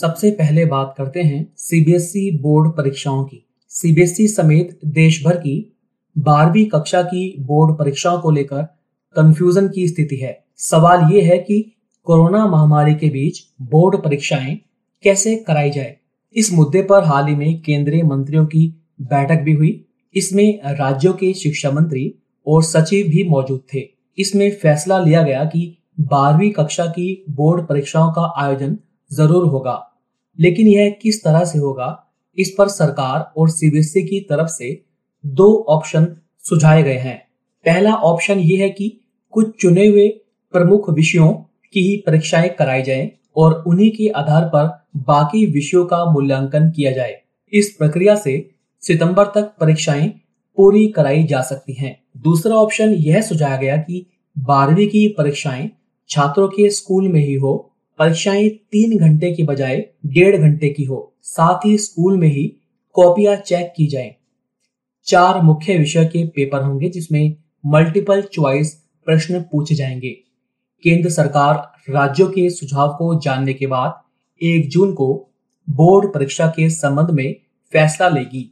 सबसे पहले बात करते हैं सीबीएसई बोर्ड परीक्षाओं की। सीबीएसई समेत देश भर की बारहवीं कक्षा की बोर्ड परीक्षाओं को लेकर कंफ्यूजन की स्थिति है। सवाल ये है कि कोरोना महामारी के बीच बोर्ड परीक्षाएँ कैसे कराई जाए? इस मुद्दे पर हाल ही में केंद्रीय मंत्रियों की बैठक भी हुई। इसमें राज्यों के शिक्षा मंत्री और सचिव भी मौजूद थे। इसमें फैसला लिया गया कि बारहवीं कक्षा की बोर्ड परीक्षाओं का आयोजन ज़रूर होगा। लेकिन यह किस तरह से होगा, इस पर सरकार और सीबीएसई की तरफ़ से दो ऑप्शन सुझाए गए हैं। पहला ऑप्शन ये है कि कुछ चुने हुए प्रमुख विषयों की ही परीक्षाएँ कराई जाएँ और उन्हीं के आधार पर बाकी विषयों का मूल्यांकन किया जाए। इस प्रक्रिया से सितंबर तक परीक्षाएँ पूरी कराई जा सकती हैं। दूसरा ऑप्शन यह सुझाया गया कि बारहवीं की परीक्षाएँ छात्रों के स्कूल में ही हो परीक्षाएँ तीन घंटे की बजाय डेढ़ घंटे की हो, साथ ही स्कूल में ही कॉपियाँ चेक की जाएँ। चार मुख्य विषय के पेपर होंगे जिसमें मल्टीपल चॉइस प्रश्न पूछे जाएँगे केंद्र सरकार राज्यों के सुझाव को जानने के बाद एक जून को बोर्ड परीक्षा के संबंध में फैसला लेगी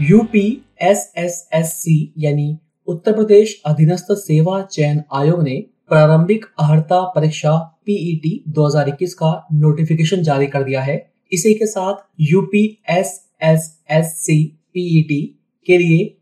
UP S S S C यानी उत्तर प्रदेश अधीनस्थ सेवा चयन आयोग ने प्रारंभिक अहर्ता परीक्षा पीईटी 2021 का नोटिफिकेशन जारी कर दिया है। इसी के साथ UP S S S C PET के लिए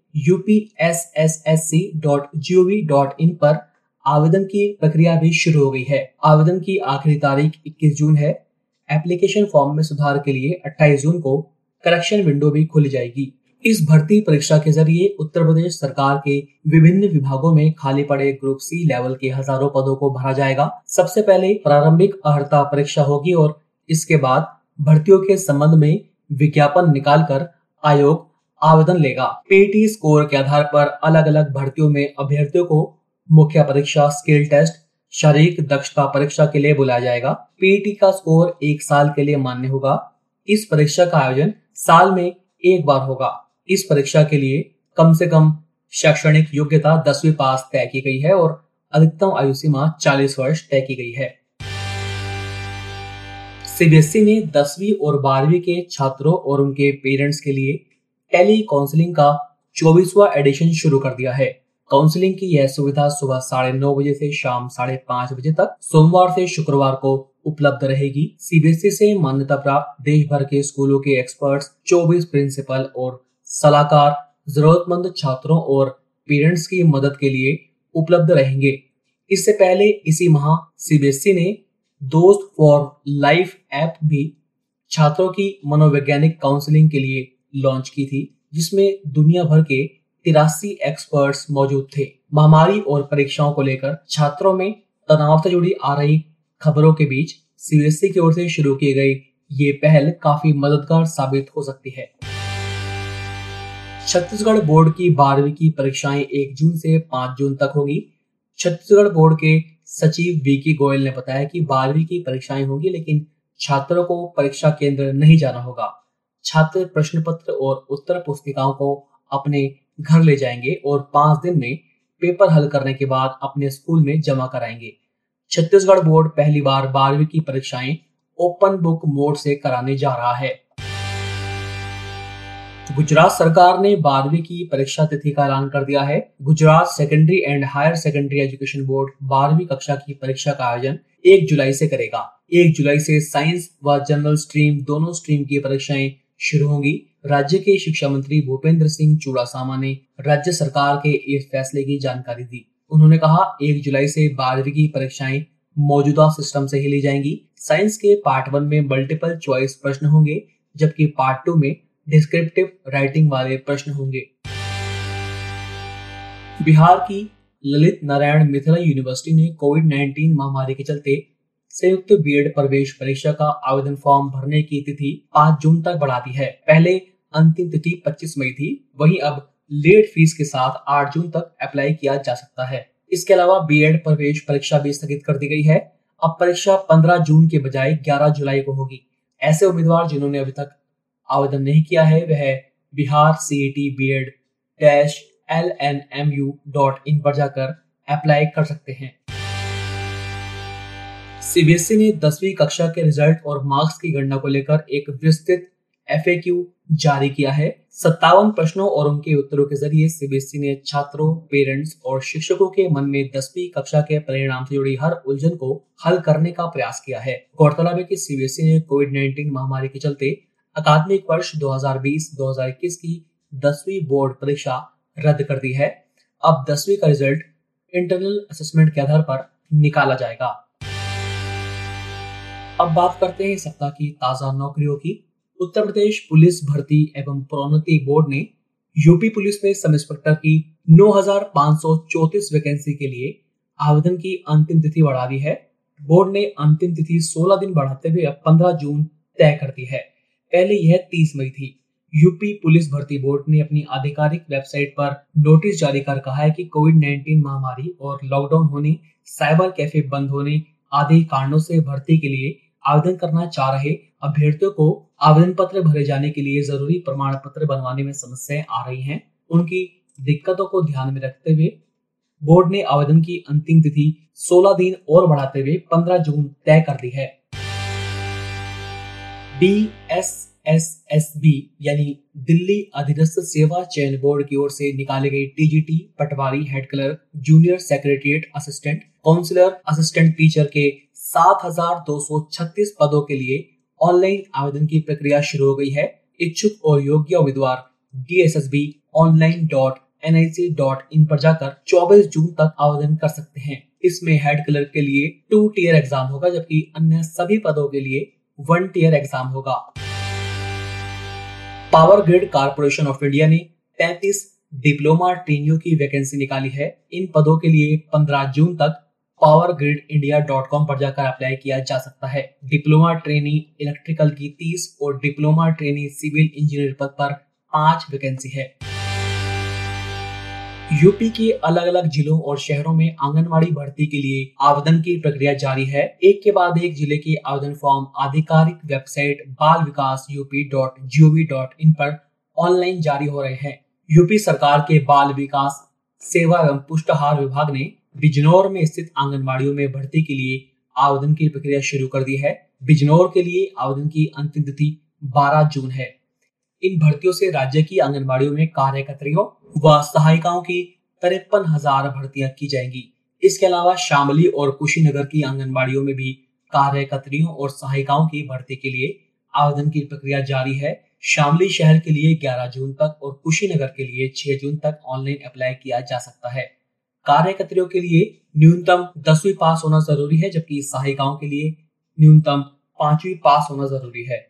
इन पर आवेदन की प्रक्रिया भी शुरू हो गई है। आवेदन की आखिरी तारीख 21 जून है। एप्लीकेशन फॉर्म में सुधार के लिए 28 जून को करेक्शन विंडो भी खुल जाएगी। इस भर्ती परीक्षा के ज़रिए उत्तर प्रदेश सरकार के विभिन्न विभागों में खाली पड़े ग्रुप सी लेवल के हज़ारों पदों को भरा जाएगा। सबसे पहले प्रारंभिक अहर्ता परीक्षा होगी और इसके बाद भर्तियों के संबंध में विज्ञापन निकालकर आयोग आवेदन लेगा। पीटी स्कोर के आधार पर अलग अलग भर्तियों में अभ्यर्थियों को मुख्य परीक्षा स्किल टेस्ट शारीरिक दक्षता परीक्षा के लिए बुलाया जाएगा। पीटी का स्कोर एक साल के लिए मान्य होगा। इस परीक्षा का आयोजन साल में एक बार होगा। इस परीक्षा के लिए कम से कम शैक्षणिक योग्यता दसवीं पास तय की गई है और अधिकतम आयु सीमा 40 वर्ष तय की गई है। सीबीएसई ने दसवीं और बारहवीं के छात्रों और उनके पेरेंट्स के लिए टेली काउंसलिंग का चौबीसवा एडिशन शुरू कर दिया है। काउंसलिंग की यह सुविधा सुबह साढ़े नौ बजे से शाम साढ़े पाँच बजे तक सोमवार से शुक्रवार को उपलब्ध रहेगी। सीबीएसई से मान्यता प्राप्त देश भर के स्कूलों के एक्सपर्ट्स 24 प्रिंसिपल और सलाहकार, जरूरतमंद छात्रों और पेरेंट्स की मदद के लिए उपलब्ध रहेंगे। इससे पहले इसी माह सीबीएसई ने दोस्त फॉर लाइफ ऐप भी छात्रों की मनोवैज्ञानिक काउंसलिंग के लिए लॉन्च की थी, जिसमें दुनिया भर के तिरासी एक्सपर्ट्स मौजूद थे। महामारी और परीक्षाओं को लेकर छात्रों में तनाव से जुड़ी आ रही खबरों के बीच सीबीएसई की ओर से शुरू की गई ये पहल काफ़ी मददगार साबित हो सकती है। छत्तीसगढ़ बोर्ड की बारहवीं की परीक्षाएँ एक जून से पाँच जून तक होगी। छत्तीसगढ़ बोर्ड के सचिव वीके गोयल ने बताया कि बारहवीं की परीक्षाएँ होंगी, लेकिन छात्रों को परीक्षा केंद्र नहीं जाना होगा। छात्र प्रश्न पत्र और उत्तर पुस्तिकाओं को अपने घर ले जाएँगे और पाँच दिन में पेपर हल करने के बाद अपने स्कूल में जमा कराएँगे। छत्तीसगढ़ बोर्ड पहली बार बारहवीं की परीक्षाएँ ओपन बुक मोड से कराने जा रहा है। गुजरात सरकार ने बारहवीं की परीक्षा तिथि का ऐलान कर दिया है। Gujarat secondary and higher secondary education board बारहवीं कक्षा की परीक्षा का आयोजन एक जुलाई से करेगा। एक जुलाई से साइंस व जनरल स्ट्रीम दोनों स्ट्रीम की परीक्षाएँ शुरू होंगी। राज्य के शिक्षा मंत्री भूपेंद्र सिंह चूड़ासामा ने राज्य सरकार के इस फैसले की जानकारी दी। उन्होंने कहा, एक जुलाई से बारहवीं की परीक्षाएँ मौजूदा सिस्टम से ही ली जाएँगी। साइंस के पार्ट वन में मल्टीपल चॉइस प्रश्न होंगे, जबकि पार्ट टू में डिस्क्रिप्टिव राइटिंग वाले प्रश्न होंगे। बिहार की ललित नारायण मिथिला यूनिवर्सिटी ने कोविड 19 महामारी के चलते संयुक्त बीएड प्रवेश परीक्षा का आवेदन फॉर्म भरने की तिथि 5 जून तक बढ़ा दी है। पहले अंतिम तिथि 25 मई थी, वहीं अब लेट फ़ीस के साथ 8 जून तक अप्लाई किया जा सकता है। इसके अलावा बीएड प्रवेश परीक्षा भी स्थगित कर दी गई है। अब परीक्षा 15 जून के बजाय 11 जुलाई को होगी। ऐसे उम्मीदवार जिन्होंने अभी तक आवेदन नहीं किया है, वह Bihar C E T B Ed dash L N M U dot in पर जाकर अप्लाई कर सकते हैं। सीबीएसई ने दसवीं कक्षा के रिज़ल्ट और मार्क्स की गणना को लेकर एक विस्तृत एफएक्यू जारी किया है। सत्तावन प्रश्नों और उनके उत्तरों के ज़रिए सीबीएसई ने छात्रों पेरेंट्स और शिक्षकों के मन में दसवीं कक्षा के परिणाम से जुड़ी हर उलझन को हल करने का प्रयास किया है। गौरतलब है कि सीबीएसई ने कोविड 19 महामारी के चलते अकादमिक वर्ष 2020-2021 की दसवीं बोर्ड परीक्षा रद्द कर दी है। अब दसवीं का रिज़ल्ट इंटरनल असेसमेंट के आधार पर निकाला जाएगा। अब बात करते हैं सप्ताह की ताज़ा नौकरियों की। उत्तर प्रदेश पुलिस भर्ती एवं प्रोन्नति बोर्ड ने यूपी पुलिस में सब इंस्पेक्टर की 9,534 वैकेंसी के लिए आवेदन की अंतिम तिथि बढ़ा दी है। बोर्ड ने अंतिम तिथि 16 दिन बढ़ाते हुए अब 15 जून तय कर दी है। पहले यह 30 मई थी। यूपी पुलिस भर्ती बोर्ड ने अपनी आधिकारिक वेबसाइट पर नोटिस जारी कर कहा है कि कोविड 19 महामारी और लॉकडाउन होने, साइबर कैफ़े बंद होने आदि कारणों से भर्ती के लिए आवेदन करना चाह रहे अभ्यर्थियों को आवेदन पत्र भरे जाने के लिए ज़रूरी प्रमाण पत्र बनवाने में समस्याएँ आ रही हैं। उनकी दिक्कतों को ध्यान में रखते हुए बोर्ड ने आवेदन की अंतिम तिथि 16 दिन और बढ़ाते हुए 15 जून तय कर दी है। D S S S B यानी दिल्ली अधीनस्थ सेवा चयन बोर्ड की ओर से निकाली गई TGT patwari head clerk junior secretariat assistant counsellor assistant teacher के 7,236 पदों के लिए ऑनलाइन आवेदन की प्रक्रिया शुरू हो गई है। इच्छुक और योग्य उम्मीदवार D S S B online dot N I C dot in पर जाकर 24 जून तक आवेदन कर सकते हैं। इसमें हेड क्लर्क के लिए टू टीयर एग्ज़ाम होगा जबकि अन्य सभी पदों के लिए वन टीयर एग्ज़ाम होगा। Power grid corporation of India ने 35 डिप्लोमा ट्रेनियों की वैकेंसी निकाली है। इन पदों के लिए 15 जून तक power grid India dot com पर जाकर अप्लाई किया जा सकता है। डिप्लोमा ट्रेनी इलेक्ट्रिकल की 30 और डिप्लोमा ट्रेनी सिविल इंजीनियर पद पर पाँच वैकेंसी है। यूपी के अलग अलग जिलों और शहरों में आंगनवाड़ी भर्ती के लिए आवेदन की प्रक्रिया जारी है। एक के बाद एक ज़िले के आवेदन फॉर्म आधिकारिक website Bal Vikas UP dot G V dot in पर ऑनलाइन जारी हो रहे हैं। यूपी सरकार के बाल विकास, सेवा एवं पुष्टाहार विभाग ने बिजनौर में स्थित आंगनबाड़ियों में भर्ती के लिए आवेदन की प्रक्रिया शुरू कर दी है। बिजनौर के लिए आवेदन की अंतिम तिथि 12 जून है। इन भर्तियों से राज्य की आंगनबाड़ियों में कार्यकर्तियों व सहायिकाओं की तिरपन हज़ार भर्तियाँ की जाएँगी। इसके अलावा शामली और कुशीनगर की आंगनबाड़ियों में भी कार्यकर्तियों और सहायिकाओं की भर्ती के लिए आवेदन की प्रक्रिया जारी है। शामली शहर के लिए 11 जून तक और कुशीनगर के लिए 6 जून तक ऑनलाइन अप्लाई किया जा सकता है। कार्यकर्तियों के लिए न्यूनतम दसवीं पास होना ज़रूरी है, जबकि सहायिकाओं के लिए न्यूनतम पांचवी पास होना ज़रूरी है।